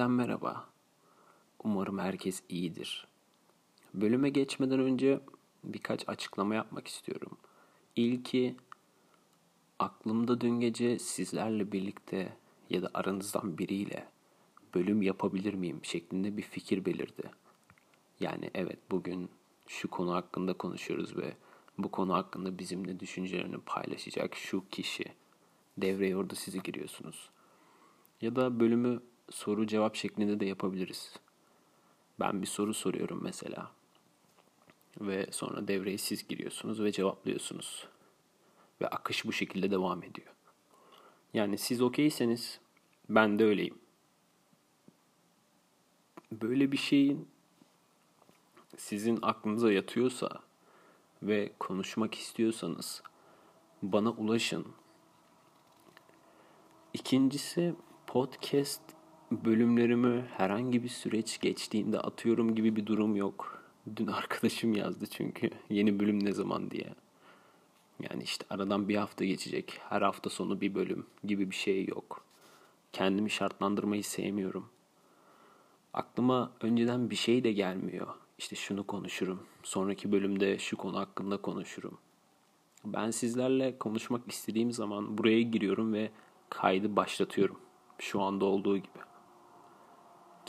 Yeniden merhaba. Umarım herkes iyidir. Bölüme geçmeden önce birkaç açıklama yapmak istiyorum. İlki aklımda dün gece sizlerle birlikte ya da aranızdan biriyle bölüm yapabilir miyim şeklinde bir fikir belirdi. Yani evet bugün şu konu hakkında konuşuyoruz ve bu konu hakkında bizimle düşüncelerini paylaşacak şu kişi. Devreye orada sizi giriyorsunuz. Ya da bölümü soru cevap şeklinde de yapabiliriz. Ben bir soru soruyorum mesela. Ve sonra devreye siz giriyorsunuz ve cevaplıyorsunuz. Ve akış bu şekilde devam ediyor. Yani siz okeyseniz ben de öyleyim. Böyle bir şeyin sizin aklınıza yatıyorsa ve konuşmak istiyorsanız bana ulaşın. İkincisi podcast bölümlerimi herhangi bir süreç geçtiğinde atıyorum gibi bir durum yok. Dün arkadaşım yazdı çünkü yeni bölüm ne zaman diye. Yani işte aradan bir hafta geçecek. Her hafta sonu bir bölüm gibi bir şey yok. Kendimi şartlandırmayı sevmiyorum. Aklıma önceden bir şey de gelmiyor. İşte şunu konuşurum. Sonraki bölümde şu konu hakkında konuşurum. Ben sizlerle konuşmak istediğim zaman buraya giriyorum ve kaydı başlatıyorum. Şu anda olduğu gibi.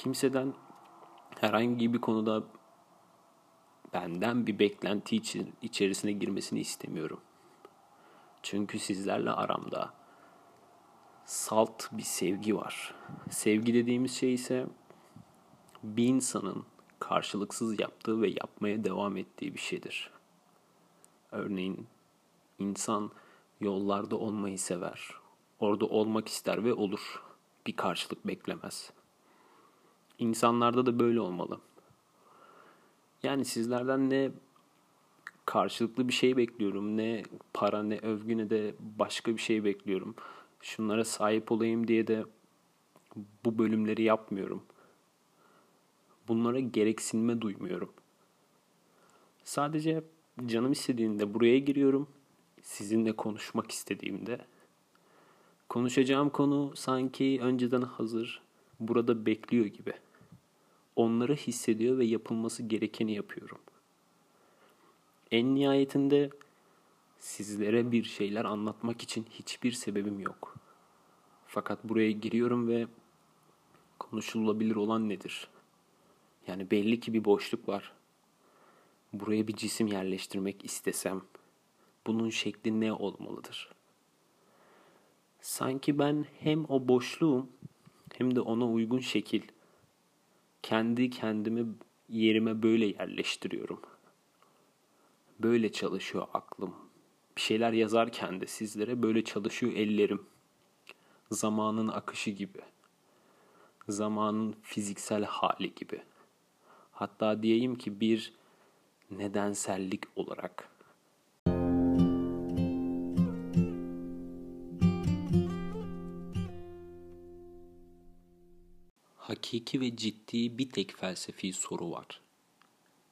Kimseden herhangi bir konuda benden bir beklenti için içerisine girmesini istemiyorum. Çünkü sizlerle aramda salt bir sevgi var. Sevgi dediğimiz şey ise bir insanın karşılıksız yaptığı ve yapmaya devam ettiği bir şeydir. Örneğin insan yollarda olmayı sever. Orada olmak ister ve olur. Bir karşılık beklemez. İnsanlarda da böyle olmalı. Yani sizlerden ne karşılıklı bir şey bekliyorum, ne para, ne övgü, ne de başka bir şey bekliyorum. Şunlara sahip olayım diye de bu bölümleri yapmıyorum. Bunlara gereksinme duymuyorum. Sadece canım istediğinde buraya giriyorum. Sizinle konuşmak istediğimde. Konuşacağım konu sanki önceden hazır, burada bekliyor gibi. Onları hissediyor ve yapılması gerekeni yapıyorum. En nihayetinde sizlere bir şeyler anlatmak için hiçbir sebebim yok. Fakat buraya giriyorum ve konuşulabilir olan nedir? Yani belli ki bir boşluk var. Buraya bir cisim yerleştirmek istesem bunun şekli ne olmalıdır? Sanki ben hem o boşluğum hem de ona uygun şekil kendi kendimi yerime böyle yerleştiriyorum. Böyle çalışıyor aklım. Bir şeyler yazarken de sizlere böyle çalışıyor ellerim. Zamanın akışı gibi. Zamanın fiziksel hali gibi. Hatta diyeyim ki bir nedensellik olarak. Hakiki ve ciddi bir tek felsefi soru var.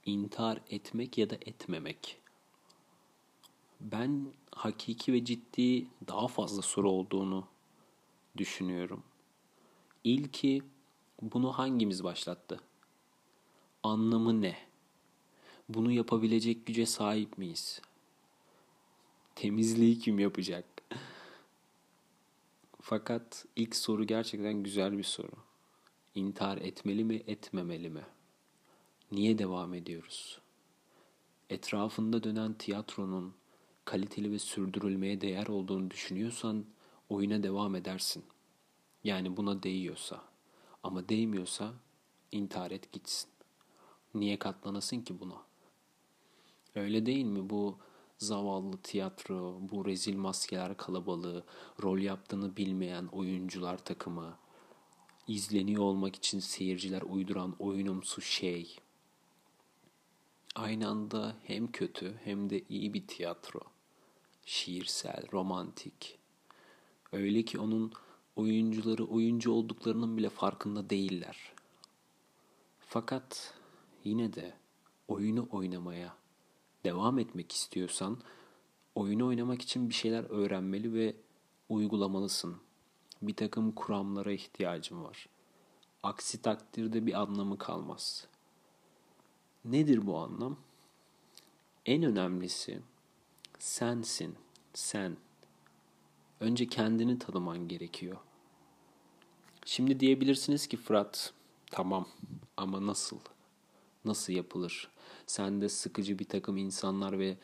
İntihar etmek ya da etmemek. Ben hakiki ve ciddi daha fazla soru olduğunu düşünüyorum. İlki bunu hangimiz başlattı? Anlamı ne? Bunu yapabilecek güce sahip miyiz? Temizliği kim yapacak? Fakat ilk soru gerçekten güzel bir soru. İntihar etmeli mi, etmemeli mi? Niye devam ediyoruz? Etrafında dönen tiyatronun kaliteli ve sürdürülmeye değer olduğunu düşünüyorsan oyuna devam edersin. Yani buna değiyorsa. Ama değmiyorsa intihar et gitsin. Niye katlanasın ki buna? Öyle değil mi bu zavallı tiyatro, bu rezil maskeler kalabalığı, rol yaptığını bilmeyen oyuncular takımı, izleniyor olmak için seyirciler uyduran oyunumsu şey. Aynı anda hem kötü hem de iyi bir tiyatro. Şiirsel, romantik. Öyle ki onun oyuncuları oyuncu olduklarının bile farkında değiller. Fakat yine de oyunu oynamaya devam etmek istiyorsan oyunu oynamak için bir şeyler öğrenmeli ve uygulamalısın. Bir takım kuramlara ihtiyacın var. Aksi takdirde bir anlamı kalmaz. Nedir bu anlam? En önemlisi sensin, sen. Önce kendini tanıman gerekiyor. Şimdi diyebilirsiniz ki Fırat, tamam ama nasıl? Nasıl yapılır? Sen de sıkıcı bir takım insanlar ve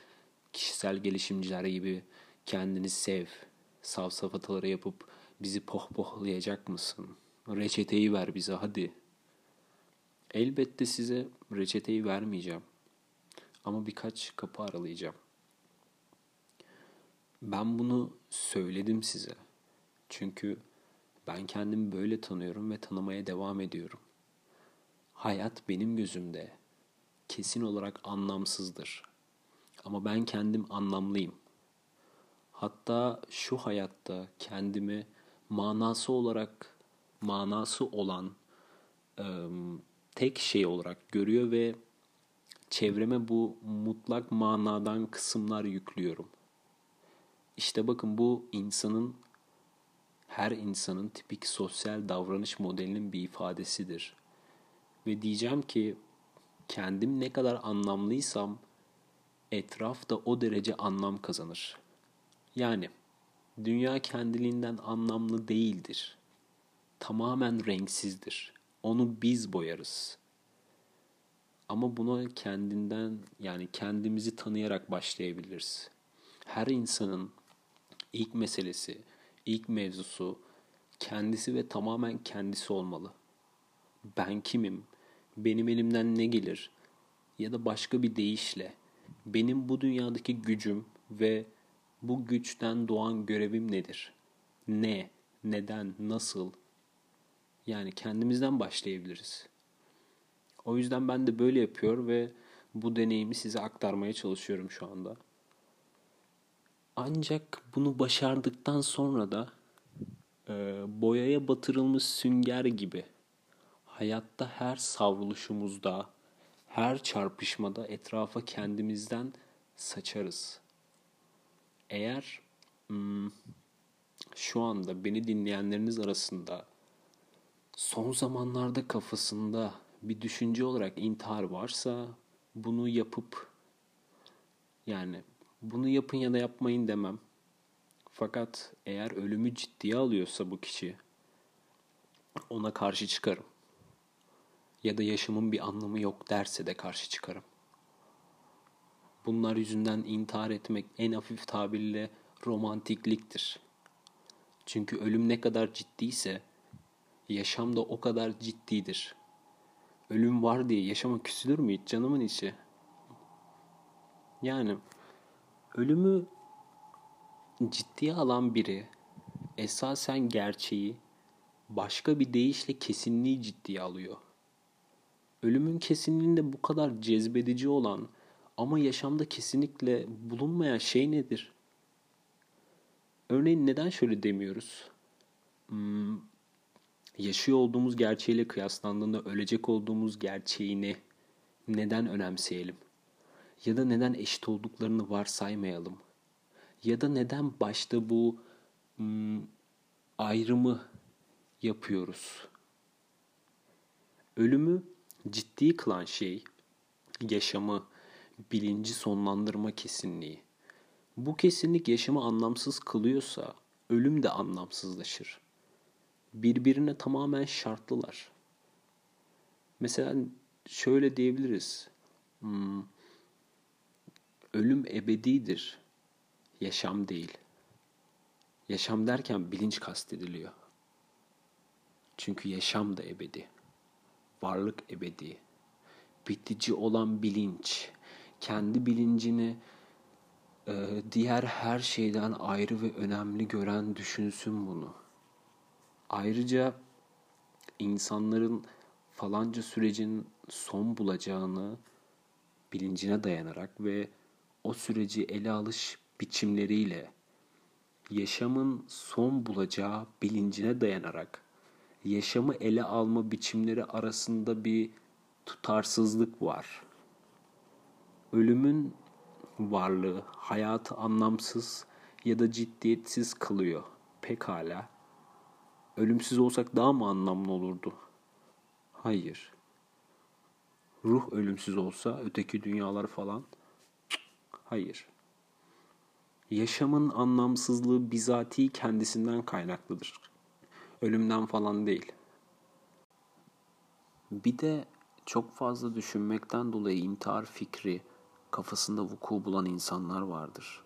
kişisel gelişimciler gibi kendini sev, safsafataları yapıp bizi pohpohlayacak mısın? Reçeteyi ver bize hadi. Elbette size reçeteyi vermeyeceğim. Ama birkaç kapı aralayacağım. Ben bunu söyledim size. Çünkü ben kendimi böyle tanıyorum ve tanımaya devam ediyorum. Hayat benim gözümde kesin olarak anlamsızdır. Ama ben kendim anlamlıyım. Hatta şu hayatta kendimi manası olarak manası olan e, tek şey olarak görüyor ve çevreme bu mutlak manadan kısımlar yüklüyorum. İşte bakın bu insanın her insanın tipik sosyal davranış modelinin bir ifadesidir. Ve diyeceğim ki kendim ne kadar anlamlıysam etraf da o derece anlam kazanır. Yani dünya kendiliğinden anlamlı değildir. Tamamen renksizdir. Onu biz boyarız. Ama buna kendinden yani kendimizi tanıyarak başlayabiliriz. Her insanın ilk meselesi, ilk mevzusu kendisi ve tamamen kendisi olmalı. Ben kimim? Benim elimden ne gelir? Ya da başka bir deyişle benim bu dünyadaki gücüm ve bu güçten doğan görevim nedir? Ne, neden, nasıl? Yani kendimizden başlayabiliriz. O yüzden ben de böyle yapıyor ve bu deneyimi size aktarmaya çalışıyorum şu anda. Ancak bunu başardıktan sonra da e, boyaya batırılmış sünger gibi hayatta her savruluşumuzda, her çarpışmada etrafa kendimizden saçarız. Eğer hmm, şu anda beni dinleyenleriniz arasında son zamanlarda kafasında bir düşünce olarak intihar varsa bunu yapıp yani bunu yapın ya da yapmayın demem. Fakat eğer ölümü ciddiye alıyorsa bu kişi ona karşı çıkarım. Ya da yaşamın bir anlamı yok derse de karşı çıkarım. Bunlar yüzünden intihar etmek en hafif tabirle romantikliktir. Çünkü ölüm ne kadar ciddiyse yaşam da o kadar ciddidir. Ölüm var diye yaşama küsülür mü hiç canımın içi? Yani ölümü ciddiye alan biri esasen gerçeği başka bir deyişle kesinliği ciddiye alıyor. Ölümün kesinliğinde bu kadar cezbedici olan ama yaşamda kesinlikle bulunmayan şey nedir? Örneğin neden şöyle demiyoruz? Hmm, yaşıyor olduğumuz gerçeğiyle kıyaslandığında ölecek olduğumuz gerçeğini neden önemseyelim? Ya da neden eşit olduklarını varsaymayalım? Ya da neden başta bu hmm, ayrımı yapıyoruz? Ölümü ciddi kılan şey yaşamı, bilinci sonlandırma kesinliği. Bu kesinlik yaşamı anlamsız kılıyorsa ölüm de anlamsızlaşır. Birbirine tamamen şartlılar. Mesela şöyle diyebiliriz. Hmm, ölüm ebedidir. Yaşam değil. Yaşam derken bilinç kastediliyor. Çünkü yaşam da ebedi. Varlık ebedi. Bitici olan bilinç. Kendi bilincini e, diğer her şeyden ayrı ve önemli gören düşünsün bunu. Ayrıca insanların falanca sürecin son bulacağını bilincine dayanarak ve o süreci ele alış biçimleriyle yaşamın son bulacağı bilincine dayanarak yaşamı ele alma biçimleri arasında bir tutarsızlık var. Ölümün varlığı hayatı anlamsız ya da ciddiyetsiz kılıyor. Pekala. Ölümsüz olsak daha mı anlamlı olurdu? Hayır. Ruh ölümsüz olsa öteki dünyalar falan hayır. Yaşamın anlamsızlığı bizatihi kendisinden kaynaklıdır. Ölümden falan değil. Bir de çok fazla düşünmekten dolayı intihar fikri kafasında vuku bulan insanlar vardır.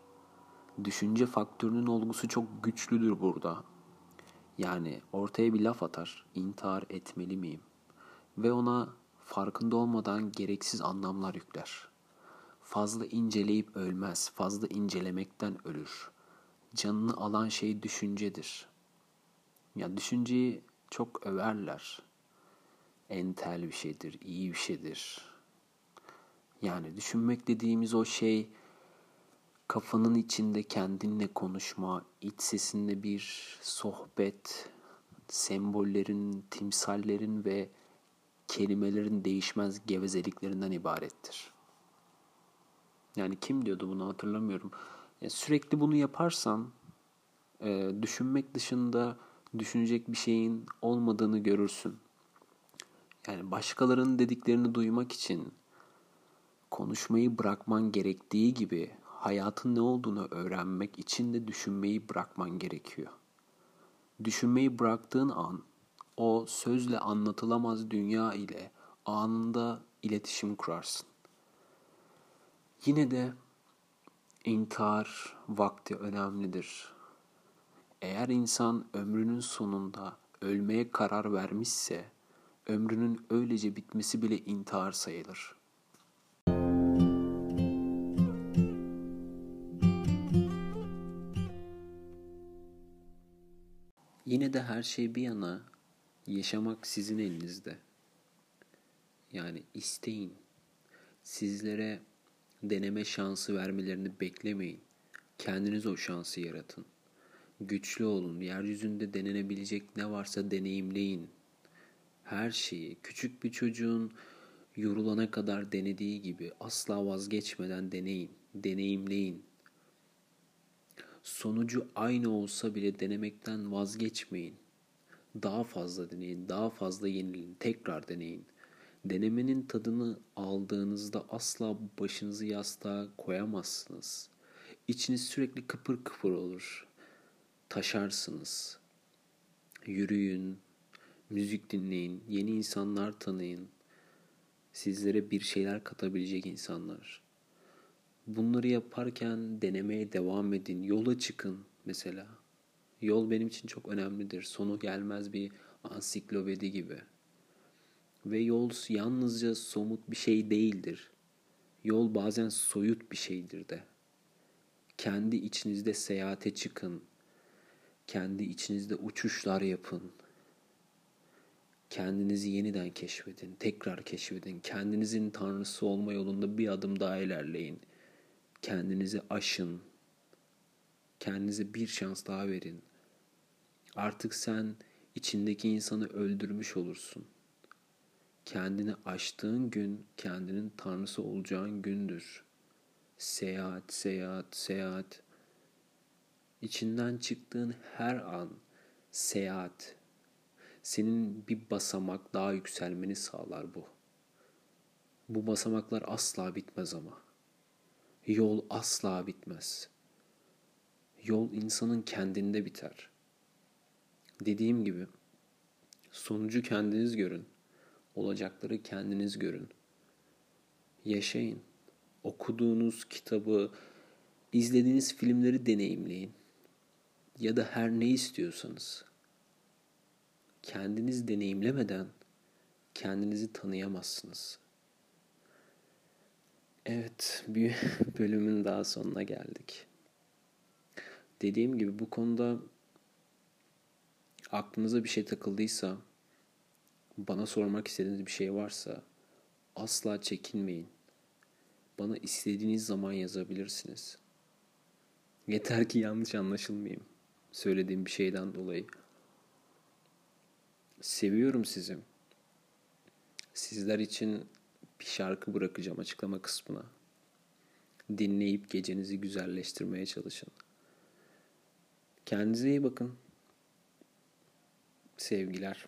Düşünce faktörünün olgusu çok güçlüdür burada. Yani ortaya bir laf atar, intihar etmeli miyim? Ve ona farkında olmadan gereksiz anlamlar yükler. Fazla inceleyip ölmez, fazla incelemekten ölür. Canını alan şey düşüncedir. Ya düşünceyi çok överler. Entel bir şeydir, iyi bir şeydir. Yani düşünmek dediğimiz o şey kafanın içinde kendinle konuşma, iç sesinde bir sohbet, sembollerin, timsallerin ve kelimelerin değişmez gevezeliklerinden ibarettir. Yani kim diyordu bunu hatırlamıyorum. Yani sürekli bunu yaparsan e, düşünmek dışında düşünecek bir şeyin olmadığını görürsün. Yani başkalarının dediklerini duymak için konuşmayı bırakman gerektiği gibi hayatın ne olduğunu öğrenmek için de düşünmeyi bırakman gerekiyor. Düşünmeyi bıraktığın an o sözle anlatılamaz dünya ile anında iletişim kurarsın. Yine de intihar vakti önemlidir. Eğer insan ömrünün sonunda ölmeye karar vermişse, ömrünün öylece bitmesi bile intihar sayılır. Yine de her şey bir yana yaşamak sizin elinizde. Yani isteyin. Sizlere deneme şansı vermelerini beklemeyin. Kendiniz o şansı yaratın. Güçlü olun. Yeryüzünde denenebilecek ne varsa deneyimleyin. Her şeyi küçük bir çocuğun yorulana kadar denediği gibi asla vazgeçmeden deneyin, deneyimleyin. Sonucu aynı olsa bile denemekten vazgeçmeyin. Daha fazla deneyin, daha fazla yenilin, tekrar deneyin. Denemenin tadını aldığınızda asla başınızı yastığa koyamazsınız. İçiniz sürekli kıpır kıpır olur. Taşarsınız. Yürüyün, müzik dinleyin, yeni insanlar tanıyın. Sizlere bir şeyler katabilecek insanlar. Bunları yaparken denemeye devam edin. Yola çıkın mesela. Yol benim için çok önemlidir. Sonu gelmez bir ansiklopedi gibi. Ve yol yalnızca somut bir şey değildir. Yol bazen soyut bir şeydir de. Kendi içinizde seyahate çıkın. Kendi içinizde uçuşlar yapın. Kendinizi yeniden keşfedin, tekrar keşfedin. Kendinizin tanrısı olma yolunda bir adım daha ilerleyin. Kendinizi aşın. Kendinize bir şans daha verin. Artık sen içindeki insanı öldürmüş olursun. Kendini aştığın gün kendinin tanrısı olacağın gündür. Seyahat, seyahat, seyahat. İçinden çıktığın her an seyahat. Senin bir basamak daha yükselmeni sağlar bu. Bu basamaklar asla bitmez ama. Yol asla bitmez. Yol insanın kendinde biter. Dediğim gibi sonucu kendiniz görün. Olacakları kendiniz görün. Yaşayın. Okuduğunuz kitabı, izlediğiniz filmleri deneyimleyin. Ya da her ne istiyorsanız. Kendiniz deneyimlemeden kendinizi tanıyamazsınız. Evet, bir bölümün daha sonuna geldik. Dediğim gibi bu konuda aklınıza bir şey takıldıysa, bana sormak istediğiniz bir şey varsa asla çekinmeyin. Bana istediğiniz zaman yazabilirsiniz. Yeter ki yanlış anlaşılmayayım söylediğim bir şeyden dolayı. Seviyorum sizi. Sizler için bir şarkı bırakacağım açıklama kısmına. Dinleyip gecenizi güzelleştirmeye çalışın. Kendinize iyi bakın. Sevgiler.